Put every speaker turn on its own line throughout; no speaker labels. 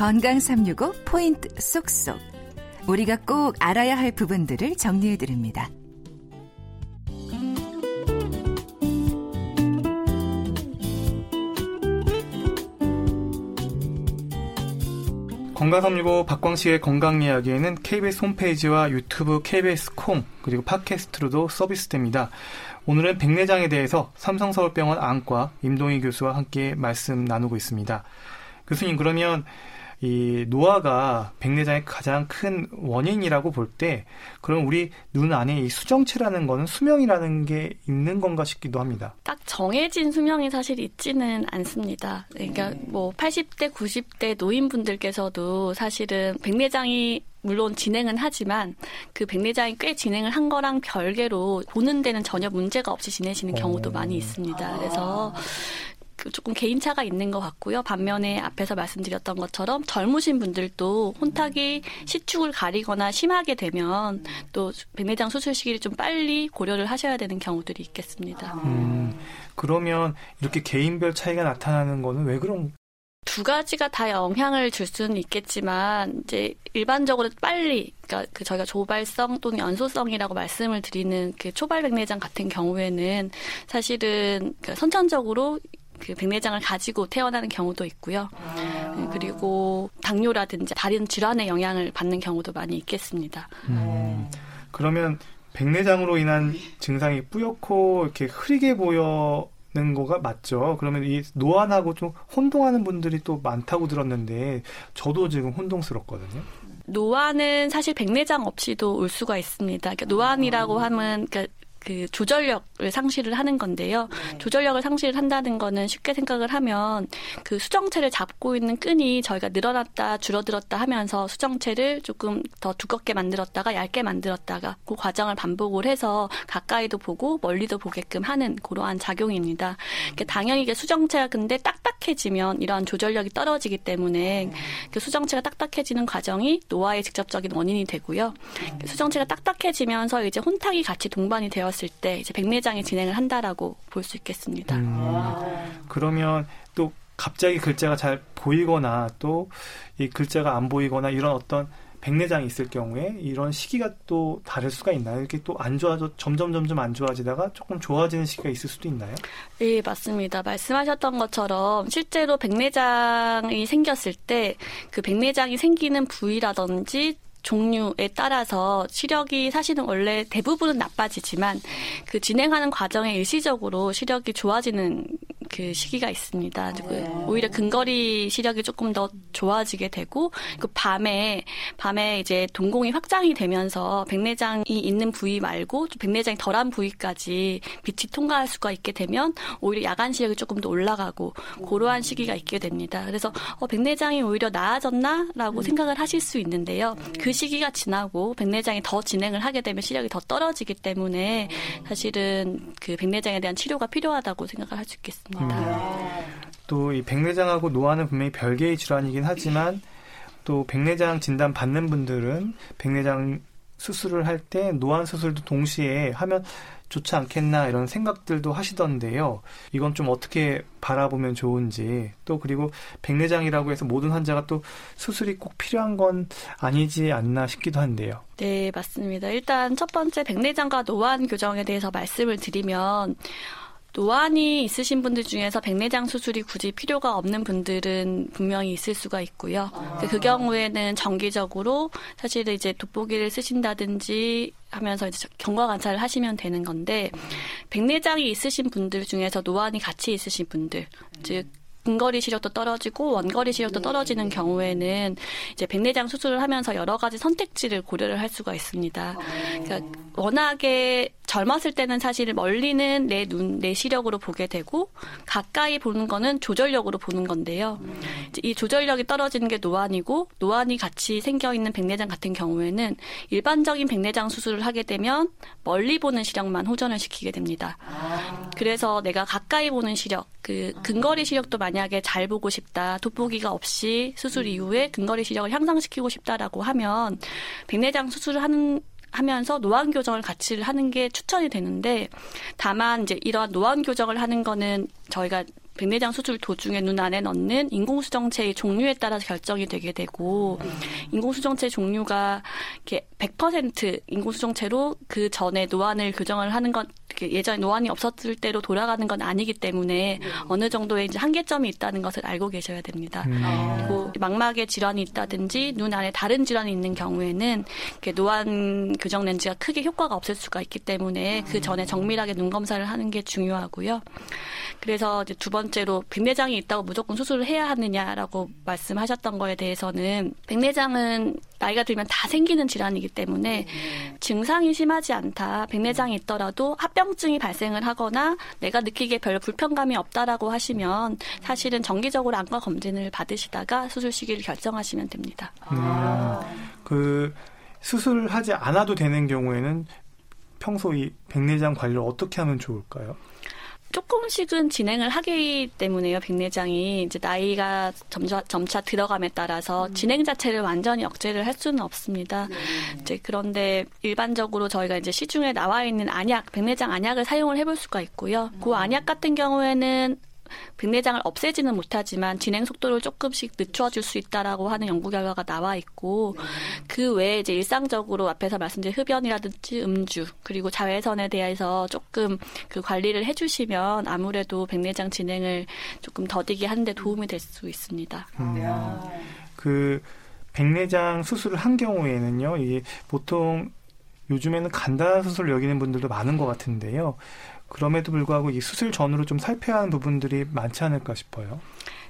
건강 365 포인트 쏙쏙. 우리가 꼭 알아야 할 부분들을 정리해 드립니다.
건강 365 박광식의 건강 이야기에는 KBS 홈페이지와 유튜브 KBS 콩 그리고 팟캐스트로도 서비스됩니다. 오늘은 백내장에 대해서 삼성서울병원 안과 임동희 교수와 함께 말씀 나누고 있습니다. 교수님 그러면 이 노화가 백내장의 가장 큰 원인이라고 볼 때 그럼 우리 눈 안에 이 수정체라는 거는 수명이라는 게 있는 건가 싶기도 합니다.
딱 정해진 수명이 사실 있지는 않습니다. 그러니까 뭐 80대, 90대 노인분들께서도 사실은 백내장이 물론 진행은 하지만 그 백내장이 꽤 진행을 한 거랑 별개로 보는 데는 전혀 문제가 없이 지내시는 경우도 많이 있습니다. 그래서 그 조금 개인차가 있는 것 같고요. 반면에 앞에서 말씀드렸던 것처럼 젊으신 분들도 혼탁이 시축을 가리거나 심하게 되면 또 백내장 수술 시기를 좀 빨리 고려를 하셔야 되는 경우들이 있겠습니다.
음, 그러면 이렇게 개인별 차이가 나타나는 거는 왜 그런
두 가지가 다 영향을 줄 수는 있겠지만 이제 일반적으로 빨리 그러니까 그 저희가 조발성 또는 연소성이라고 말씀을 드리는 그 초발 백내장 같은 경우에는 사실은 그 선천적으로 그 백내장을 가지고 태어나는 경우도 있고요. 아. 그리고 당뇨라든지 다른 질환의 영향을 받는 경우도 많이 있겠습니다. 음,
그러면 백내장으로 인한 증상이 뿌옇고 이렇게 흐리게 보여 는 거가 맞죠. 그러면 이 노안하고 좀 혼동하는 분들이 또 많다고 들었는데 저도 지금 혼동스럽거든요.
노안은 사실 백내장 없이도 올 수가 있습니다. 그러니까 노안이라고 하면 그러니까 그 조절력을 상실을 하는 건데요. 네. 조절력을 상실을 한다는 거는 쉽게 생각을 하면 그 수정체를 잡고 있는 끈이 저희가 늘어났다 줄어들었다 하면서 수정체를 조금 더 두껍게 만들었다가 얇게 만들었다가 그 과정을 반복을 해서 가까이도 보고 멀리도 보게끔 하는 그러한 작용입니다. 그러니까 당연히 이게 수정체가 근데 딱 딱해지면 이러한 조절력이 떨어지기 때문에 네. 그 수정체가 딱딱해지는 과정이 노화의 직접적인 원인이 되고요. 그 수정체가 딱딱해지면서 이제 혼탁이 같이 동반이 되었을 때 이제 백내장이 진행을 한다라고 볼 수 있겠습니다. 음,
그러면 또 갑자기 글자가 잘 보이거나 또 이 글자가 안 보이거나 이런 어떤 백내장이 있을 경우에 이런 시기가 또 다를 수가 있나요? 이렇게 또 안 좋아져 점점 점점 안 좋아지다가 조금 좋아지는 시기가 있을 수도 있나요?
네, 맞습니다. 말씀하셨던 것처럼 실제로 백내장이 생겼을 때 그 백내장이 생기는 부위라든지 종류에 따라서 시력이 사실은 원래 대부분은 나빠지지만 그 진행하는 과정에 일시적으로 시력이 좋아지는 그 시기가 있습니다. 네. 오히려 근거리 시력이 조금 더 좋아지게 되고 그 밤에 밤에 이제 동공이 확장이 되면서 백내장이 있는 부위 말고 백내장이 덜한 부위까지 빛이 통과할 수가 있게 되면 오히려 야간 시력이 조금 더 올라가고 그러한 시기가 있게 됩니다. 그래서 어, 백내장이 오히려 나아졌나라고 음. 생각을 하실 수 있는데요. 그 시기가 지나고 백내장이 더 진행을 하게 되면 시력이 더 떨어지기 때문에 사실은 그 백내장에 대한 치료가 필요하다고 생각을 할 수 있겠습니다. 음.
또이 백내장하고 노화는 분명히 별개의 질환이긴 하지만 또 백내장 진단 받는 분들은 백내장 수술을 할 때 노안 수술도 동시에 하면 좋지 않겠나 이런 생각들도 하시던데요. 이건 좀 어떻게 바라보면 좋은지 또 그리고 백내장이라고 해서 모든 환자가 또 수술이 꼭 필요한 건 아니지 않나 싶기도 한데요.
네, 맞습니다. 일단 첫 번째 백내장과 노안 교정에 대해서 말씀을 드리면 노안이 있으신 분들 중에서 백내장 수술이 굳이 필요가 없는 분들은 분명히 있을 수가 있고요. 아. 그 경우에는 정기적으로 사실은 이제 돋보기를 쓰신다든지 하면서 이제 경과 관찰을 하시면 되는 건데 백내장이 있으신 분들 중에서 노안이 같이 있으신 분들 즉 근거리 시력도 떨어지고 원거리 시력도 떨어지는 경우에는 이제 백내장 수술을 하면서 여러 가지 선택지를 고려를 할 수가 있습니다. 그러니까 워낙에 젊었을 때는 사실 멀리는 내 눈, 내 시력으로 보게 되고 가까이 보는 거는 조절력으로 보는 건데요. 이 조절력이 떨어지는 게 노안이고 노안이 같이 생겨 있는 백내장 같은 경우에는 일반적인 백내장 수술을 하게 되면 멀리 보는 시력만 호전을 시키게 됩니다. 그래서 내가 가까이 보는 시력, 그 근거리 시력도 만약에 잘 보고 싶다, 돋보기가 없이 수술 이후에 근거리 시력을 향상시키고 싶다라고 하면 백내장 수술을 하는 하면서 노안 교정을 같이 하는 게 추천이 되는데 다만 이제 이러한 노안 교정을 하는 거는 저희가 백내장 수술 도중에 눈 안에 넣는 인공수정체의 종류에 따라서 결정이 되게 되고 인공수정체 종류가 이렇게 100% 인공수정체로 그 전에 노안을 교정을 하는 건 예전에 노안이 없었을 때로 돌아가는 건 아니기 때문에 어느 정도의 이제 한계점이 있다는 것을 알고 계셔야 됩니다.
음.
그리고 망막에 질환이 있다든지 눈 안에 다른 질환이 있는 경우에는 노안 교정 렌즈가 크게 효과가 없을 수가 있기 때문에 그 전에 정밀하게 눈 검사를 하는 게 중요하고요. 그래서 이제 두 번째로 백내장이 있다고 무조건 수술을 해야 하느냐라고 말씀하셨던 거에 대해서는 백내장은 나이가 들면 다 생기는 질환이기 때문에 증상이 심하지 않다. 백내장이 있더라도 합병증이 발생을 하거나 내가 느끼기에 별 불편감이 없다라고 하시면 사실은 정기적으로 안과 검진을 받으시다가 수술 시기를 결정하시면 됩니다.
음, 그 수술하지 않아도 되는 경우에는 평소 이 백내장 관리를 어떻게 하면 좋을까요?
조금씩은 진행을 하기 때문에요. 백내장이 이제 나이가 점차 점차 들어감에 따라서 음. 진행 자체를 완전히 억제를 할 수는 없습니다. 네. 이제 그런데 일반적으로 저희가 이제 시중에 나와 있는 안약, 백내장 안약을 사용을 해볼 수가 있고요. 그 음. 그 안약 같은 경우에는 백내장을 없애지는 못하지만 진행 속도를 조금씩 늦춰줄 수 있다라고 하는 연구 결과가 나와 있고 네. 그 외에 이제 일상적으로 앞에서 말씀드린 흡연이라든지 음주 그리고 자외선에 대해서 조금 그 관리를 해주시면 아무래도 백내장 진행을 조금 더디게 하는데 도움이 될 수 있습니다. 음,
그 백내장 수술을 한 경우에는요, 이게 보통 요즘에는 간단한 수술을 여기는 분들도 많은 것 같은데요. 그럼에도 불구하고 이 수술 전으로 좀 살펴야 하는 부분들이 많지 않을까 싶어요.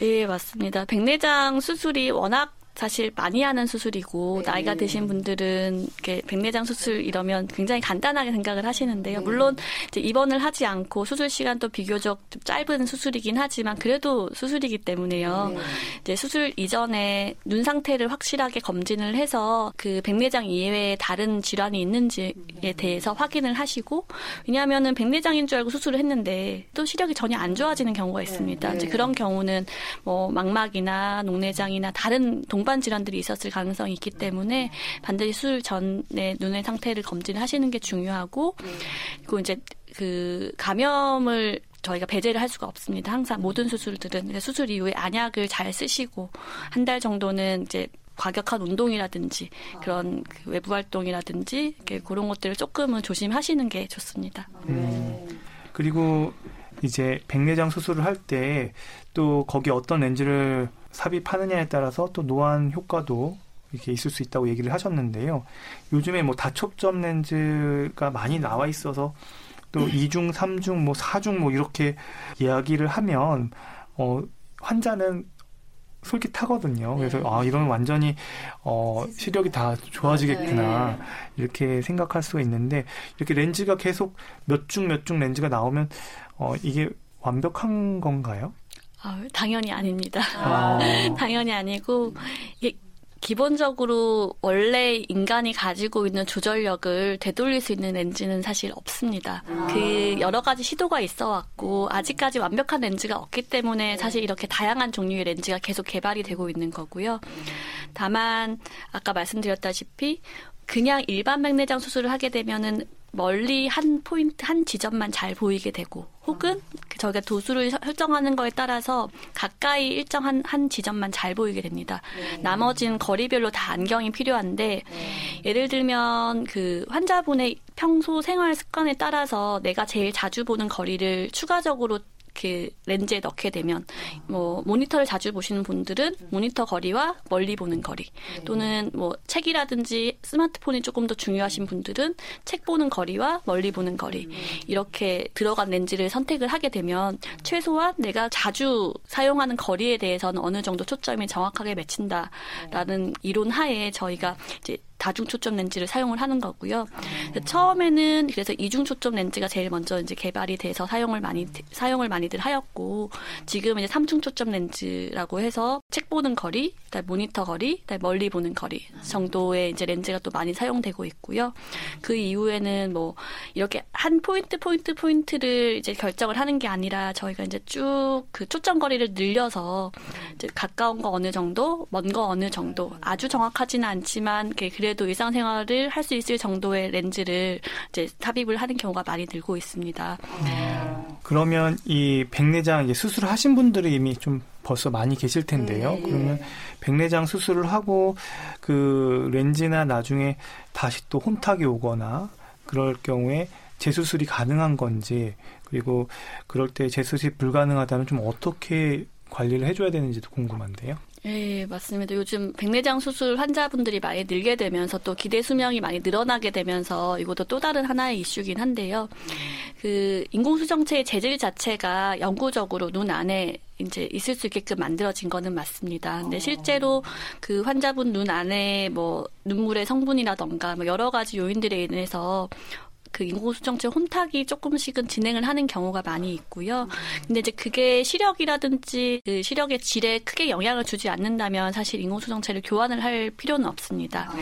예, 맞습니다. 백내장 수술이 워낙 사실 많이 하는 수술이고 네. 나이가 드신 분들은 이렇게 백내장 수술 이러면 굉장히 간단하게 생각을 하시는데요. 네. 물론 이제 입원을 하지 않고 수술 시간도 비교적 좀 짧은 수술이긴 하지만 그래도 수술이기 때문에요. 네. 이제 수술 이전에 눈 상태를 확실하게 검진을 해서 그 백내장 이외에 다른 질환이 있는지에 네. 대해서 확인을 하시고 왜냐하면은 백내장인 줄 알고 수술을 했는데 또 시력이 전혀 안 좋아지는 경우가 있습니다. 네. 이제 그런 경우는 뭐 망막이나 녹내장이나 다른 동 동반 질환들이 있었을 가능성이 있기 때문에 반드시 수술 전에 눈의 상태를 검진하시는 게 중요하고 그리고 이제 그 감염을 저희가 배제를 할 수가 없습니다. 항상 모든 수술들은 수술 이후에 안약을 잘 쓰시고 한 달 정도는 이제 과격한 운동이라든지 그런 그 외부 활동이라든지 그런 것들을 조금은 조심하시는 게 좋습니다. 음,
그리고 이제 백내장 수술을 할 때 또 거기 어떤 렌즈를 삽입하느냐에 따라서 또 노안 효과도 이렇게 있을 수 있다고 얘기를 하셨는데요. 요즘에 뭐 다초점 렌즈가 많이 나와 있어서 또 2중, 3중, 뭐 4중 뭐 이렇게 이야기를 하면 어 환자는 솔깃하거든요. 그래서 네. 아 이러면 완전히 어 시력이 다 좋아지겠구나 네. 이렇게 생각할 수가 있는데 이렇게 렌즈가 계속 몇 중 몇 중 렌즈가 나오면 어 이게 완벽한 건가요?
아, 당연히 아닙니다. 아. 당연히 아니고 이게 기본적으로 원래 인간이 가지고 있는 조절력을 되돌릴 수 있는 렌즈는 사실 없습니다. 아. 그 여러 가지 시도가 있어 왔고 아직까지 완벽한 렌즈가 없기 때문에 사실 이렇게 다양한 종류의 렌즈가 계속 개발이 되고 있는 거고요. 다만 아까 말씀드렸다시피 그냥 일반 백내장 수술을 하게 되면은 멀리 한 포인트, 한 지점만 잘 보이게 되고, 혹은 저희가 도수를 설정하는 거에 따라서 가까이 일정한 한 지점만 잘 보이게 됩니다. 네. 나머지는 거리별로 다 안경이 필요한데, 네. 예를 들면 그 환자분의 평소 생활 습관에 따라서 내가 제일 자주 보는 거리를 추가적으로 그 렌즈에 넣게 되면 뭐 모니터를 자주 보시는 분들은 모니터 거리와 멀리 보는 거리 또는 뭐 책이라든지 스마트폰이 조금 더 중요하신 분들은 책 보는 거리와 멀리 보는 거리 이렇게 들어간 렌즈를 선택을 하게 되면 최소한 내가 자주 사용하는 거리에 대해서는 어느 정도 초점이 정확하게 맺힌다라는 이론 하에 저희가 이제 다중 초점 렌즈를 사용을 하는 거고요. 처음에는 그래서 이중 초점 렌즈가 제일 먼저 이제 개발이 돼서 사용을 많이 사용을 많이들 하였고 지금 이제 삼중 초점 렌즈라고 해서 책 보는 거리, 그다음 모니터 거리, 그다음 멀리 보는 거리 정도의 이제 렌즈가 또 많이 사용되고 있고요. 그 이후에는 뭐 이렇게 한 포인트 포인트 포인트를 이제 결정을 하는 게 아니라 저희가 이제 쭉 그 초점 거리를 늘려서 이제 가까운 거 어느 정도, 먼 거 어느 정도 아주 정확하지는 않지만 그래 그래도 일상생활을 할 수 있을 정도의 렌즈를 이제 삽입을 하는 경우가 많이 늘고 있습니다. 어,
그러면 이 백내장 이제 수술을 하신 분들이 이미 좀 벌써 많이 계실 텐데요.
네.
그러면 백내장 수술을 하고 그 렌즈나 나중에 다시 또 혼탁이 오거나 그럴 경우에 재수술이 가능한 건지 그리고 그럴 때 재수술이 불가능하다면 좀 어떻게 관리를 해줘야 되는지도 궁금한데요.
네, 맞습니다. 요즘 백내장 수술 환자분들이 많이 늘게 되면서 또 기대 수명이 많이 늘어나게 되면서 이것도 또 다른 하나의 이슈긴 한데요. 그 인공수정체의 재질 자체가 영구적으로 눈 안에 이제 있을 수 있게끔 만들어진 거는 맞습니다. 근데 실제로 그 환자분 눈 안에 뭐 눈물의 성분이라던가 뭐 여러 가지 요인들에 인해서 그 인공수정체 혼탁이 조금씩은 진행을 하는 경우가 많이 있고요. 근데 이제 그게 시력이라든지 그 시력의 질에 크게 영향을 주지 않는다면 사실 인공수정체를 교환을 할 필요는 없습니다.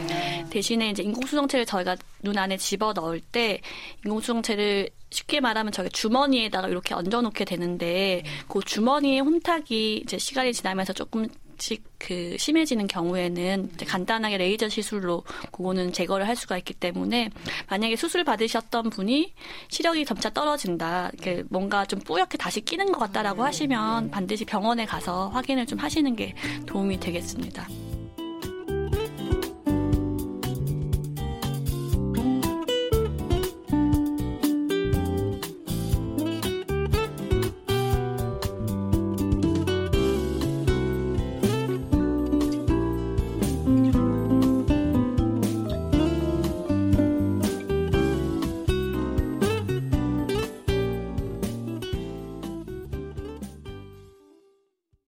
대신에 이제 인공수정체를 저희가 눈 안에 집어 넣을 때 인공수정체를 쉽게 말하면 저희 주머니에다가 이렇게 얹어놓게 되는데 그 주머니의 혼탁이 이제 시간이 지나면서 조금 씩 그 심해지는 경우에는 간단하게 레이저 시술로 그거는 제거를 할 수가 있기 때문에 만약에 수술 받으셨던 분이 시력이 점차 떨어진다, 이렇게 뭔가 좀 뿌옇게 다시 끼는 것 같다라고 하시면 반드시 병원에 가서 확인을 좀 하시는 게 도움이 되겠습니다.